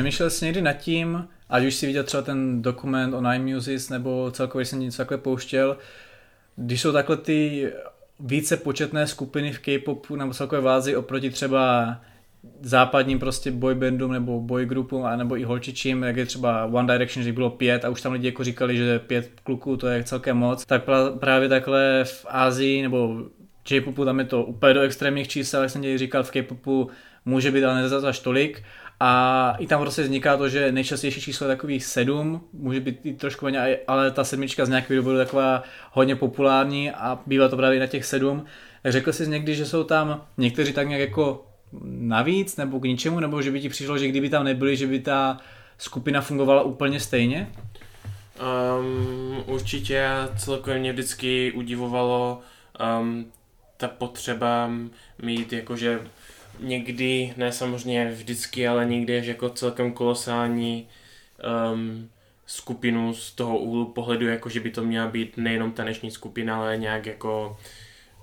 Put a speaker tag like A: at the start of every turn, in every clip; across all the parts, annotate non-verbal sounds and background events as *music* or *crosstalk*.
A: přemýšlel jsi někdy nad tím, ať už si viděl třeba ten dokument o Nine Muses, nebo celkově jsem něco takhle pouštěl, když jsou takhle ty více početné skupiny v K-popu nebo celkové vázi oproti třeba západním prostě boybandům nebo boygroupům a nebo i holčičím, jak je třeba One Direction, že bylo pět a už tam lidi jako říkali, že pět kluků to je celkem moc, tak právě takhle v Ázii nebo J-popu tam je to úplně do extrémních čísel, jak jsem tě říkal, v K-popu může být ale nezaz až tolik a i tam prostě vzniká to, že nejčastější číslo je takových sedm, může být i trošku méně, ale ta sedmička z nějakého důvodu je taková hodně populární a bývá to právě na těch sedm. Tak řekl jsi někdy, že jsou tam někteří tak nějak jako navíc nebo k ničemu, nebo že by ti přišlo, že kdyby tam nebyli, že by ta skupina fungovala úplně stejně?
B: Um, určitě celkově mě vždycky udivovalo um, ta potřeba mít jakože někdy, ne samozřejmě vždycky, ale někdy je jako celkem kolosální um, skupinu z toho úhlu pohledu, jako že by to měla být nejenom taneční skupina, ale nějak jako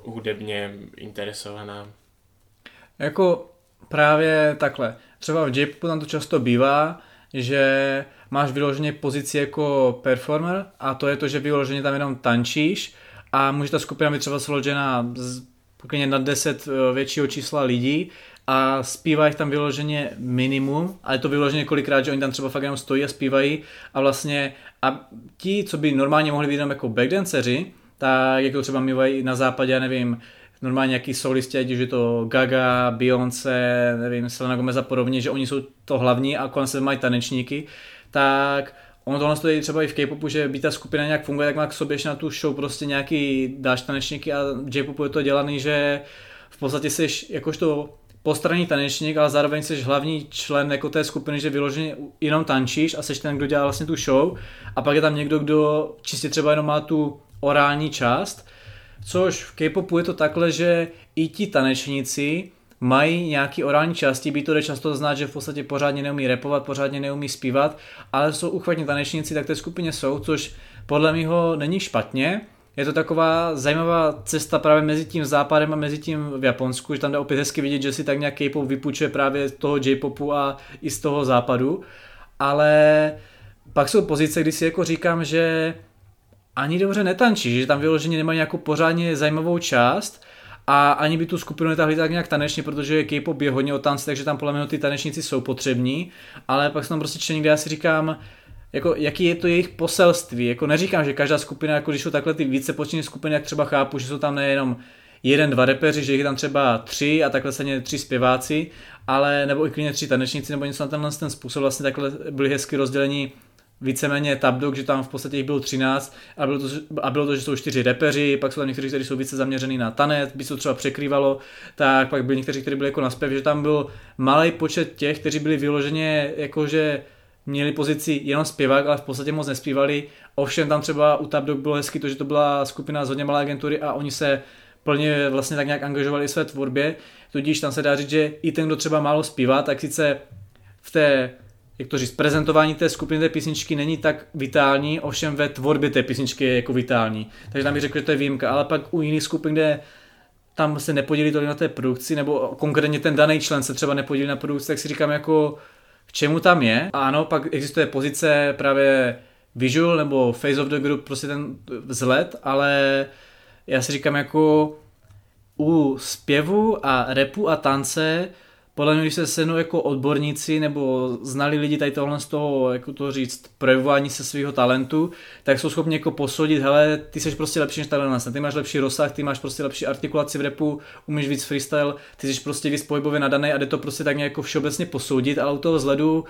B: hudebně interesovaná.
A: Jako právě takhle. Třeba v j tam to často bývá, že máš vyloženě pozici jako performer a to je to, že vyloženě tam jenom tančíš a může ta skupina být třeba složena z na 10 eh, většího čísla lidí a zpívá jich tam vyloženě minimum, ale to vyloženě kolikrát, že oni tam třeba fakt jenom stojí a zpívají a vlastně a ti, co by normálně mohli být jenom jako backdanceři, tak jako třeba mývají na západě, já nevím, normálně nějaký solisti, ať už je to Gaga, Beyoncé, nevím, Selena Gomez a podobně, že oni jsou to hlavní a kolem sebe mají tanečníky, tak ono tohle stojí třeba i v K-popu, že by ta skupina nějak funguje, tak má k sobě na tu show prostě nějaký dáš tanečníky a J-popu je to dělaný, že v podstatě jsi jakožto postranní tanečník, ale zároveň jsi hlavní člen jako té skupiny, že vyloženě jenom tančíš a jsi ten, kdo dělá vlastně tu show a pak je tam někdo, kdo čistě třeba jenom má tu orální část, což v K-popu je to takhle, že i ti tanečníci mají nějaký orální části, by to jde často znát, že v podstatě pořádně neumí repovat, pořádně neumí zpívat, ale jsou uchvatní tanečníci, tak té skupině jsou, což podle mého není špatně. Je to taková zajímavá cesta právě mezi tím západem a mezi tím v Japonsku, že tam jde opět hezky vidět, že si tak nějak K-pop vypůjčuje právě toho J-popu a i z toho západu. Ale pak jsou pozice, kdy si jako říkám, že ani dobře netančí, že tam vyloženě nemají nějakou pořádně zajímavou část a ani by tu skupinu netahli tak nějak tanečně, protože K-pop je hodně o tanci, takže tam podle mě ty tanečníci jsou potřební, ale pak jsem tam prostě čtení, kde já si říkám, jako, jaký je to jejich poselství. Jako neříkám, že každá skupina, jako když jsou takhle ty více počinné skupiny, jak třeba chápu, že jsou tam nejenom jeden, dva repeři, že jich tam třeba tři a takhle se tři zpěváci, ale nebo i klidně tři tanečníci nebo něco na tenhle ten způsob vlastně takhle byli hezky rozdělení víceméně Top Dog, že tam v podstatě jich bylo 13 a bylo, to, a bylo to, že jsou čtyři repeři, pak jsou tam někteří, kteří jsou více zaměřený na tanec, by se to třeba překrývalo, tak pak byli někteří, kteří byli jako na zpěv, že tam byl malý počet těch, kteří byli vyloženě jakože měli pozici jenom zpěvák, ale v podstatě moc nespívali. Ovšem tam třeba u Top Dog bylo hezky to, že to byla skupina z hodně malé agentury a oni se plně vlastně tak nějak angažovali své tvorbě, tudíž tam se dá říct, že i ten, kdo třeba málo zpívá, tak sice v té jak to říct, prezentování té skupiny té písničky není tak vitální, ovšem ve tvorbě té písničky je jako vitální. Takže tam bych řekl, že to je výjimka, ale pak u jiných skupin, kde tam se nepodílí tolik na té produkci, nebo konkrétně ten daný člen se třeba nepodílí na produkci, tak si říkám jako, k čemu tam je. A ano, pak existuje pozice právě visual nebo face of the group, prostě ten vzhled, ale já si říkám jako u zpěvu a repu a tance podle mě, když se senou jako odborníci nebo znali lidi tady tohle z toho, jako to říct, projevování se svého talentu, tak jsou schopni jako posoudit, hele, ty jsi prostě lepší než tahle ty máš lepší rozsah, ty máš prostě lepší artikulaci v repu, umíš víc freestyle, ty jsi prostě víc pohybově nadaný a jde to prostě tak nějak jako všeobecně posoudit, ale u toho vzhledu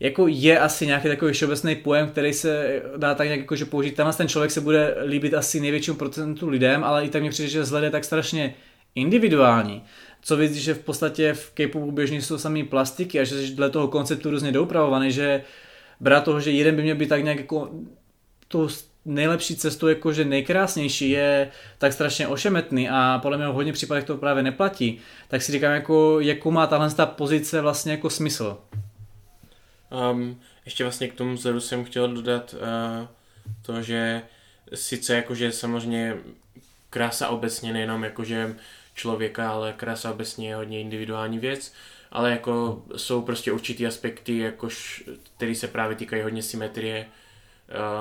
A: jako je asi nějaký takový všeobecný pojem, který se dá tak nějak že použít. Tenhle ten člověk se bude líbit asi největšímu procentu lidem, ale i tak mi přijde, že vzhled je tak strašně individuální co víc, že v podstatě v K-popu běžně jsou samý plastiky a že dle toho konceptu různě doupravovaný, že brát toho, že jeden by měl být tak nějak jako tu nejlepší cestou, jakože nejkrásnější je tak strašně ošemetný a podle mě v hodně případech to právě neplatí, tak si říkám, jako, jakou má tahle ta pozice vlastně jako smysl.
B: Um, ještě vlastně k tomu zadu jsem chtěl dodat uh, to, že sice jakože samozřejmě krása obecně nejenom jakože člověka, ale krása obecně je hodně individuální věc, ale jako jsou prostě určitý aspekty, jakož, který se právě týkají hodně symetrie,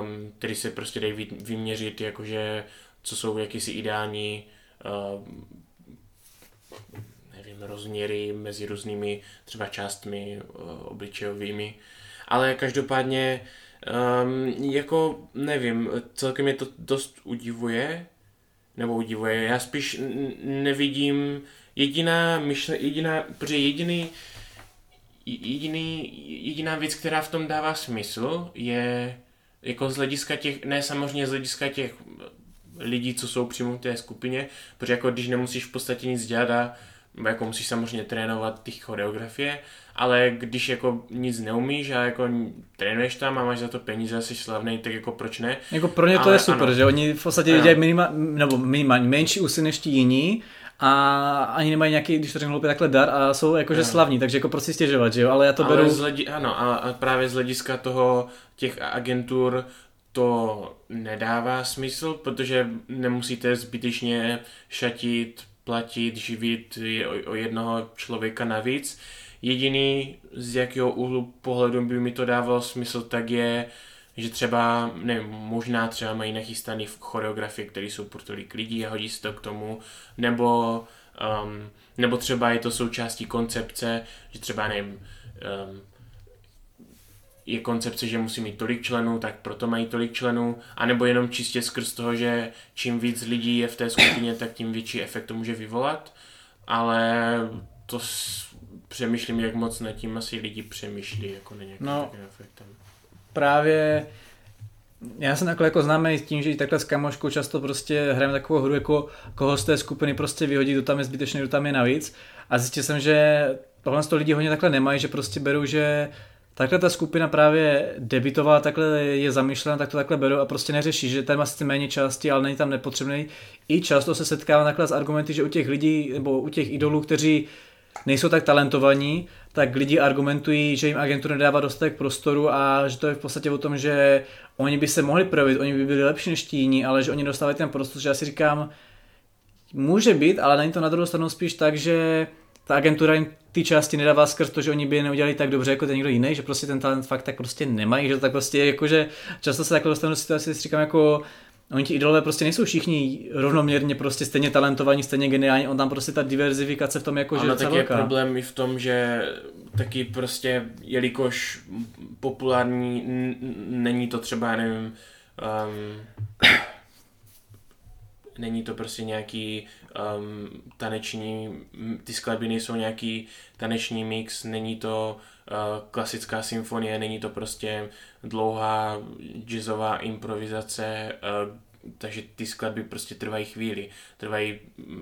B: um, který se prostě dají vyměřit, jakože co jsou jakýsi ideální um, nevím, rozměry mezi různými třeba částmi uh, obličejovými. Ale každopádně um, jako nevím, celkem mě to dost udivuje, nebo udivuje, já spíš nevidím jediná myšle, jediná, protože jediný, jediný, jediná věc, která v tom dává smysl, je jako z hlediska těch, ne samozřejmě z hlediska těch lidí, co jsou přímo v té skupině, protože jako když nemusíš v podstatě nic dělat a jako musíš samozřejmě trénovat ty choreografie, ale když jako nic neumíš a jako trénuješ tam a máš za to peníze a jsi slavný, tak jako proč ne?
A: Jako pro ně to ale, je super, ano. že oni v podstatě ano. dělají minima, nebo minimálně menší úsilí než ti jiní a ani nemají nějaký, když to řeknu hloupě, takhle dar a jsou jakože ano. slavní, takže jako prostě stěžovat, že jo, ale já to ale beru...
B: Z hledi, ano, a, a právě z hlediska toho těch agentur to nedává smysl, protože nemusíte zbytečně šatit, platit, živit o jednoho člověka navíc. Jediný, z jakého úhlu pohledu by mi to dávalo smysl, tak je, že třeba, ne, možná třeba mají nachystaný v choreografii, které jsou pro tolik lidí a hodí se to k tomu, nebo, um, nebo třeba je to součástí koncepce, že třeba, nevím, um, je koncepce, že musí mít tolik členů, tak proto mají tolik členů, anebo jenom čistě skrz toho, že čím víc lidí je v té skupině, tak tím větší efekt to může vyvolat, ale to s, přemýšlím, jak moc nad tím asi lidi přemýšlí, jako na nějakým no, efektem.
A: Právě já jsem takhle jako známý tím, že i takhle s kamoškou často prostě hrajeme takovou hru, jako koho z té skupiny prostě vyhodí, kdo tam je zbytečný, kdo tam je navíc. A zjistil jsem, že tohle to lidi hodně takhle nemají, že prostě berou, že takhle ta skupina právě debitová, takhle je zamýšlena, tak to takhle beru a prostě neřeší, že tam má sice méně části, ale není tam nepotřebný. I často se setkávám takhle s argumenty, že u těch lidí nebo u těch idolů, kteří nejsou tak talentovaní, tak lidi argumentují, že jim agentura nedává dostatek prostoru a že to je v podstatě o tom, že oni by se mohli projevit, oni by byli lepší než ti jiní, ale že oni dostávají ten prostor, že já si říkám, může být, ale není to na druhou stranu spíš tak, že ta agentura jim ty části nedává skrz to, že oni by je neudělali tak dobře jako ten někdo jiný, že prostě ten talent fakt tak prostě nemají, že to tak prostě jako, že často se takhle dostanu do situace, si říkám jako, Oni ti idolové prostě nejsou všichni rovnoměrně prostě stejně talentovaní, stejně geniální, on tam prostě ta diverzifikace v tom jako,
B: že je velká. problém i v tom, že taky prostě, jelikož populární není to třeba, nevím, um, *coughs* není to prostě nějaký um, taneční, ty skladby nejsou nějaký taneční mix, není to uh, klasická symfonie, není to prostě dlouhá jazzová improvizace, uh, takže ty skladby prostě trvají chvíli. Trvají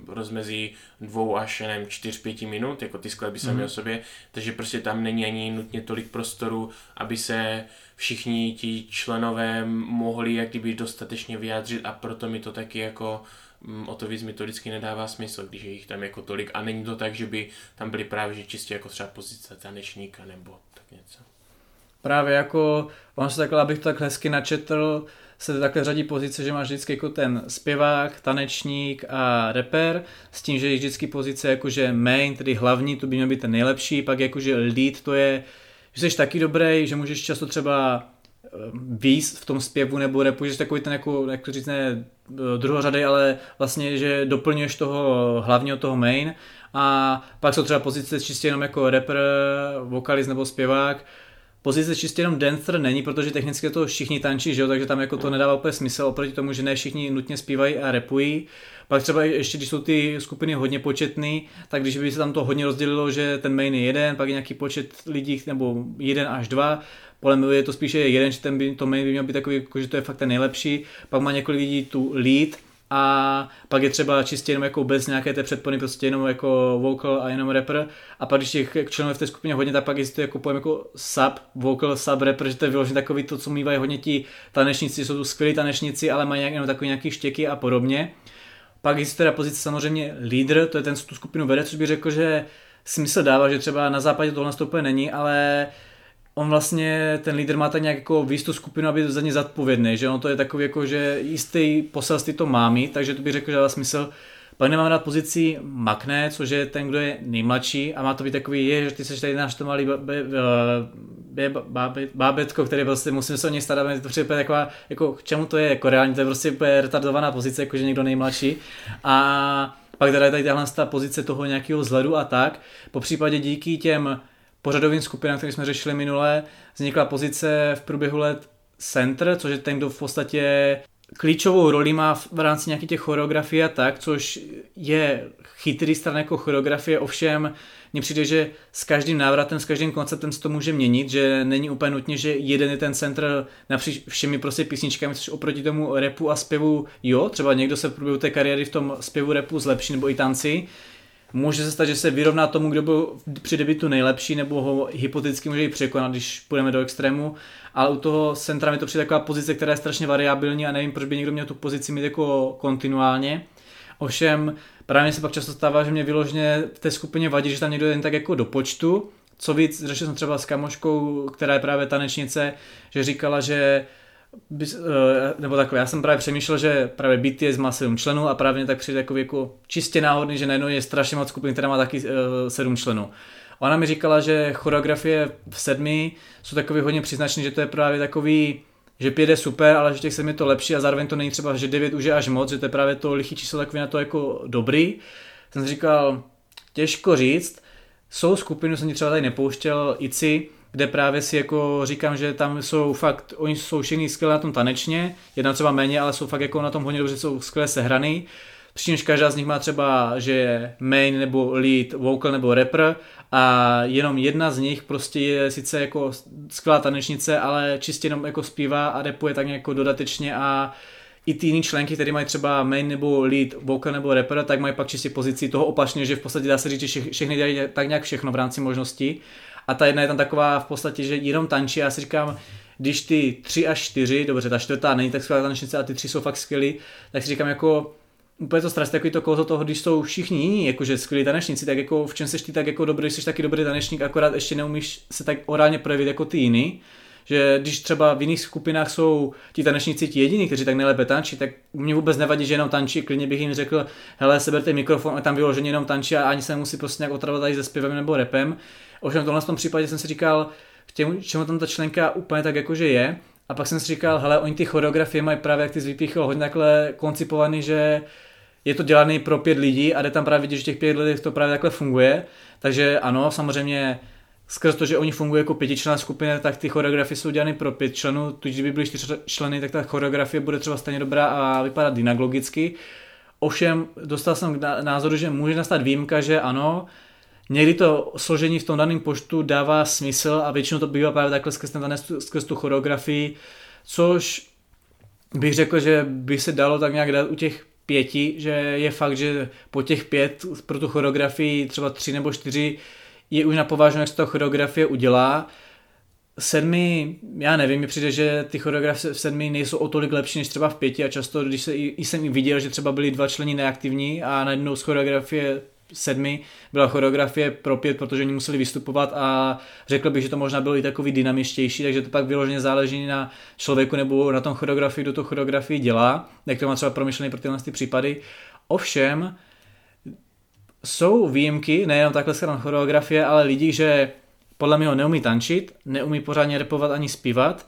B: rozmezí dvou až nevím, čtyř, pěti minut, jako ty skladby sami mm. o sobě, takže prostě tam není ani nutně tolik prostoru, aby se všichni ti členové mohli jak kdyby dostatečně vyjádřit a proto mi to taky jako mm, o to víc mi to vždycky nedává smysl, když je jich tam jako tolik a není to tak, že by tam byly právě že čistě jako třeba pozice tanečníka nebo tak něco.
A: Právě jako, on se takhle, abych to tak hezky načetl, se takhle řadí pozice, že máš vždycky jako ten zpěvák, tanečník a rapper, s tím, že je vždycky pozice jakože main, tedy hlavní, to by měl být ten nejlepší, pak jakože lead, to je, že jsi taky dobrý, že můžeš často třeba víc v tom zpěvu nebo repu, že takový ten jako, jak to říct, ne eh, druhořadej, ale vlastně, že doplňuješ toho hlavního, toho main. A pak jsou třeba pozice čistě jenom jako rapper, vokalist nebo zpěvák, pozice čistě jenom dancer není, protože technicky to všichni tančí, že jo, takže tam jako to nedává úplně smysl oproti tomu, že ne všichni nutně zpívají a repují. Pak třeba ještě, když jsou ty skupiny hodně početný, tak když by se tam to hodně rozdělilo, že ten main je jeden, pak je nějaký počet lidí, nebo jeden až dva, podle mě je to spíše jeden, že ten by, to main by měl být takový, jako, že to je fakt ten nejlepší, pak má několik lidí tu lead, a pak je třeba čistě jenom jako bez nějaké té předpony, prostě jenom jako vocal a jenom rapper a pak když těch členů v té skupině hodně, tak pak existuje jako pojem jako sub, vocal, sub rapper, že to je vyloženě takový to, co mývají hodně ti tanečníci, jsou tu skvělí tanečníci, ale mají jenom takový nějaký štěky a podobně. Pak existuje teda pozice samozřejmě lídr, to je ten, tu skupinu vede, což bych řekl, že smysl dává, že třeba na západě tohle nastupuje není, ale on vlastně, ten lídr má tak nějak jako výstu skupinu, aby za ně zodpovědný, že on to je takový jako, že jistý poselství to má mít, takže to bych řekl, že dává smysl. Pak nemám rád pozici Makne, což je ten, kdo je nejmladší a má to být takový, je, že ty seš tady náš to malý bábetko, který prostě musím se o něj starat, to přijde taková, jako k čemu to je, jako reálně to je prostě retardovaná pozice, jako že někdo nejmladší. A pak teda je tady tahle ta pozice toho nějakého vzhledu a tak. Po případě díky těm pořadovým skupinám, které jsme řešili minule, vznikla pozice v průběhu let center, což je ten, kdo v podstatě klíčovou roli má v rámci nějakých těch choreografie a tak, což je chytrý stran jako choreografie, ovšem mně přijde, že s každým návratem, s každým konceptem se to může měnit, že není úplně nutně, že jeden je ten centr napříč všemi prostě písničkami, což oproti tomu repu a zpěvu, jo, třeba někdo se v průběhu té kariéry v tom zpěvu repu zlepší nebo i tanci, Může se stát, že se vyrovná tomu, kdo byl při debitu nejlepší, nebo ho hypoteticky může i překonat, když půjdeme do extrému. Ale u toho centra mi to přijde taková pozice, která je strašně variabilní a nevím, proč by někdo měl tu pozici mít jako kontinuálně. Ovšem, právě se pak často stává, že mě vyloženě v té skupině vadí, že tam někdo jen tak jako do počtu. Co víc, řešil jsem třeba s kamoškou, která je právě tanečnice, že říkala, že bys, eh, nebo takhle, já jsem právě přemýšlel, že právě BTS má sedm členů a právě tak přijde jako, jako čistě náhodný, že najednou je strašně moc skupin, která má taky uh, sedm členů. Ona mi říkala, že choreografie v sedmi jsou takový hodně příznačný, že to je právě takový, že pět je super, ale že těch sedmi je to lepší a zároveň to není třeba, že devět už je až moc, že to je právě to lichý číslo takový na to jako dobrý. Jsem si říkal, těžko říct, jsou skupiny, jsem ti třeba tady nepouštěl, ICI, kde právě si jako říkám, že tam jsou fakt, oni jsou všichni skvěle na tom tanečně, jedna třeba méně, ale jsou fakt jako na tom hodně dobře, jsou skvěle sehraný. Přičemž každá z nich má třeba, že je main nebo lead, vocal nebo rapper a jenom jedna z nich prostě je sice jako skvělá tanečnice, ale čistě jenom jako zpívá a repuje tak jako dodatečně a i ty jiné členky, které mají třeba main nebo lead, vocal nebo rapper, tak mají pak čistě pozici toho opačně, že v podstatě dá se říct, že všechny dělají tak nějak všechno v rámci možností a ta jedna je tam taková v podstatě, že jenom tančí. A já si říkám, když ty tři až čtyři, dobře, ta čtvrtá není tak skvělá tanečnice a ty tři jsou fakt skvělí, tak si říkám jako, úplně to stres, takový to kozo toho, když jsou všichni jiní, jakože skvělí tanečníci, tak jako v čem seš ty tak jako dobrý, jsi taky dobrý tanečník, akorát ještě neumíš se tak orálně projevit jako ty jiný že když třeba v jiných skupinách jsou ti tanečníci ti jediní, kteří tak nejlépe tančí, tak mě vůbec nevadí, že jenom tančí, klidně bych jim řekl, hele, seberte mikrofon a tam vyloženě jenom tančí a ani se nemusí prostě nějak otravovat tady se zpěvem nebo repem. Ovšem v tomhle tom případě jsem si říkal, k těmu, čemu tam ta členka úplně tak jakože je, a pak jsem si říkal, hele, oni ty choreografie mají právě, jak ty jsi vypíchl, hodně takhle koncipovaný, že je to dělaný pro pět lidí a jde tam právě vidět, že těch pět lidí to právě takhle funguje. Takže ano, samozřejmě skrz to, že oni fungují jako pětičlenná skupina, tak ty choreografie jsou dělány pro pět členů, tudíž kdyby byly čtyři členy, tak ta choreografie bude třeba stejně dobrá a vypadat dynaglogicky. Ovšem, dostal jsem k názoru, že může nastat výjimka, že ano, někdy to složení v tom daném počtu dává smysl a většinou to bývá právě takhle skrz, ten, skrz tu choreografii, což bych řekl, že by se dalo tak nějak dát u těch pěti, že je fakt, že po těch pět pro tu choreografii třeba tři nebo čtyři je už na povážnou, jak se to choreografie udělá. Sedmi, já nevím, mi přijde, že ty choreografie v sedmi nejsou o tolik lepší než třeba v pěti a často, když se, jsem i viděl, že třeba byli dva členi neaktivní a najednou z choreografie sedmi byla choreografie pro pět, protože oni museli vystupovat a řekl bych, že to možná bylo i takový dynamičtější, takže to pak vyloženě záleží na člověku nebo na tom choreografii, kdo to choreografii dělá, jak to má třeba promyšlený pro tyhle ty případy. Ovšem, jsou výjimky, nejenom takhle stran choreografie, ale lidi, že podle mě neumí tančit, neumí pořádně repovat ani zpívat,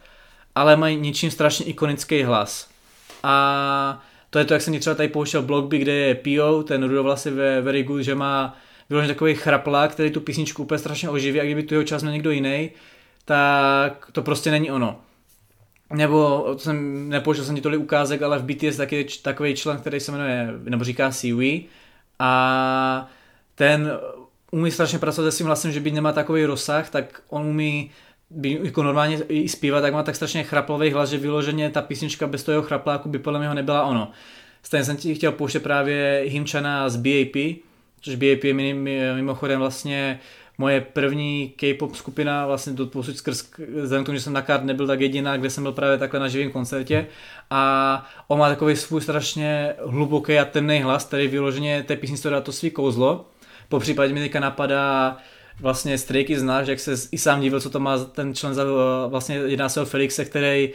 A: ale mají ničím strašně ikonický hlas. A to je to, jak jsem ti třeba tady pouštěl blogby, kde je P.O., ten rudovlasy ve Very Good, že má vyložený takový chraplák, který tu písničku úplně strašně oživí a kdyby tu jeho čas měl někdo jiný, tak to prostě není ono. Nebo jsem, nepouštěl jsem ti tolik ukázek, ale v BTS taky je takový člen, který se jmenuje, nebo říká Siwi, a ten umí strašně pracovat se svým hlasem, že by nemá takový rozsah, tak on umí by jako normálně i zpívat, tak má tak strašně chraplový hlas, že vyloženě ta písnička bez toho chrapláku by podle mě nebyla ono. Stejně jsem ti chtěl pouštět právě Himčana z BAP, což BAP je mimochodem vlastně moje první K-pop skupina vlastně do posud skrz, vzhledem k tomu, že jsem na kart nebyl tak jediná, kde jsem byl právě takhle na živém koncertě a on má takový svůj strašně hluboký a temný hlas, který vyloženě té písni dá to svý kouzlo. Po případě mi teďka napadá vlastně Strejky znáš, jak se i sám divil, co to má ten člen za, vlastně jedná se o Felixe, který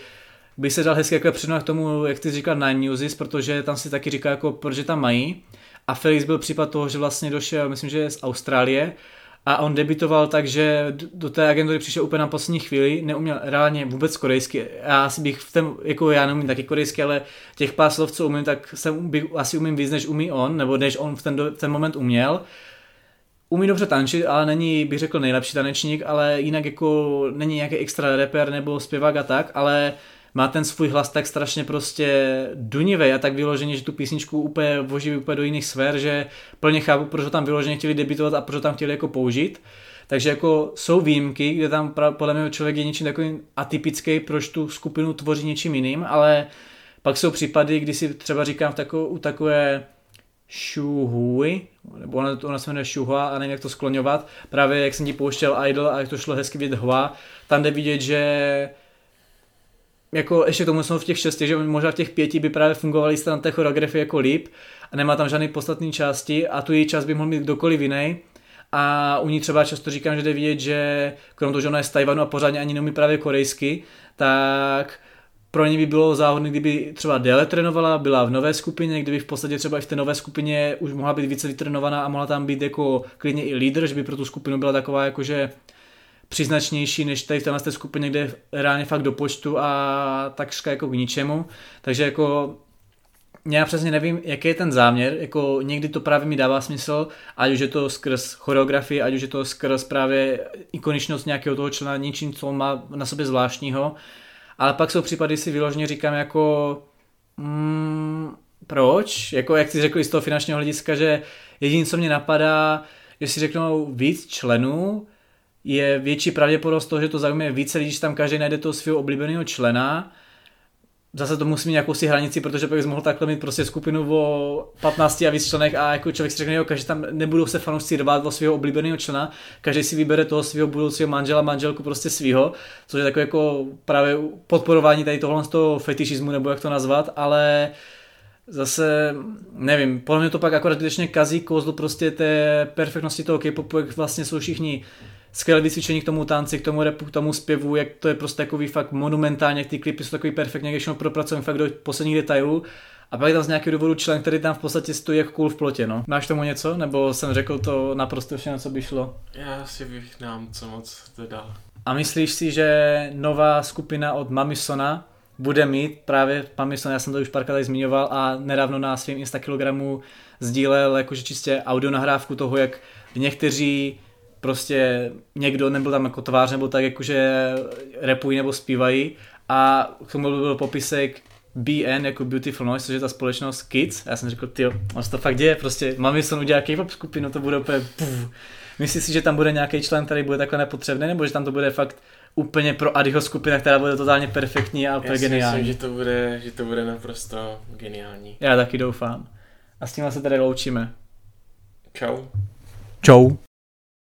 A: by se dal hezky jako k tomu, jak ty říkal Nine Newses, protože tam si taky říká, jako, proč tam mají. a Felix byl případ toho, že vlastně došel, myslím, že z Austrálie a on debitoval tak, že do té agentury přišel úplně na poslední chvíli, neuměl reálně vůbec korejsky. Já asi bych v tom, jako já neumím taky korejsky, ale těch pár slov, co umím, tak jsem, bych, asi umím víc, než umí on, nebo než on v ten, v ten moment uměl. Umí dobře tančit, ale není, bych řekl, nejlepší tanečník, ale jinak jako není nějaký extra rapper nebo zpěvák a tak, ale má ten svůj hlas tak strašně prostě dunivý a tak vyloženě, že tu písničku úplně voživí úplně do jiných sfér, že plně chápu, proč ho tam vyloženě chtěli debitovat a proč ho tam chtěli jako použít. Takže jako jsou výjimky, kde tam podle mě člověk je něčím takovým atypický, proč tu skupinu tvoří něčím jiným, ale pak jsou případy, kdy si třeba říkám v tako, u takové Shuhui, nebo ona, ona se jmenuje Shuhua a nevím jak to skloňovat, právě jak jsem ti pouštěl Idol a jak to šlo hezky vidět Hua, tam jde vidět, že jako ještě tomu jsou v těch šesti, že možná v těch pěti by právě fungovaly na té choreografii jako líp a nemá tam žádný podstatný části a tu její část by mohl mít kdokoliv jiný. A u ní třeba často říkám, že jde vidět, že krom toho, že ona je z Tajvanu a pořádně ani neumí právě korejsky, tak pro ní by bylo záhodné, kdyby třeba déle trénovala, byla v nové skupině, kdyby v podstatě třeba i v té nové skupině už mohla být více vytrénovaná a mohla tam být jako klidně i lídr, že by pro tu skupinu byla taková jakože příznačnější než tady v téhle skupině, kde je reálně fakt do počtu a takřka jako k ničemu. Takže jako já přesně nevím, jaký je ten záměr, jako někdy to právě mi dává smysl, ať už je to skrz choreografii, ať už je to skrz právě ikoničnost nějakého toho člena, něčím, co má na sobě zvláštního, ale pak jsou případy, si vyloženě říkám jako mm, proč? Jako jak jsi řekl z toho finančního hlediska, že jediné, co mě napadá, jestli řeknou víc členů, je větší pravděpodobnost toho, že to zaujme více lidí, že tam každý najde toho svého oblíbeného člena. Zase to musí mít nějakou si hranici, protože pak bys mohl takhle mít prostě skupinu o 15 a víc členech a jako člověk si řekne, jo, každý tam nebudou se fanoušci rvát o svého oblíbeného člena, každý si vybere toho svého budoucího manžela, manželku prostě svého, což je takové jako právě podporování tady tohle z toho fetišismu, nebo jak to nazvat, ale zase, nevím, podle mě to pak akorát skutečně kazí kouzlo prostě té perfektnosti toho K-popu, jak vlastně jsou všichni skvěle vycvičení k tomu tanci, k tomu repu, k tomu zpěvu, jak to je prostě takový fakt monumentálně, jak ty klipy jsou takový perfektně, jak všechno propracujeme fakt do posledních detailů. A pak je tam z nějakého důvodu člen, který tam v podstatě stojí jako kůl v plotě, no. Máš tomu něco? Nebo jsem řekl to naprosto všechno, co by šlo?
B: Já si bych nám co moc dodal.
A: A myslíš si, že nová skupina od Mamisona bude mít právě Mamison, já jsem to už párkrát tady zmiňoval a nedávno na svém Instakilogramu sdílel jakože čistě audio nahrávku toho, jak někteří prostě někdo nebyl tam jako tvář nebo tak jakože repují nebo zpívají a k tomu byl popisek BN jako Beautiful Noise, což je ta společnost Kids. A já jsem řekl, ty, on se to fakt děje, prostě Mami se udělá K-pop skupinu, to bude úplně puf. Myslíš si, že tam bude nějaký člen, který bude takhle nepotřebný, nebo že tam to bude fakt úplně pro Adiho skupina, která bude totálně perfektní a úplně geniální?
B: myslím, že to, bude, že to bude naprosto geniální.
A: Já taky doufám. A s tím se tady loučíme.
B: Čau.
A: Čau.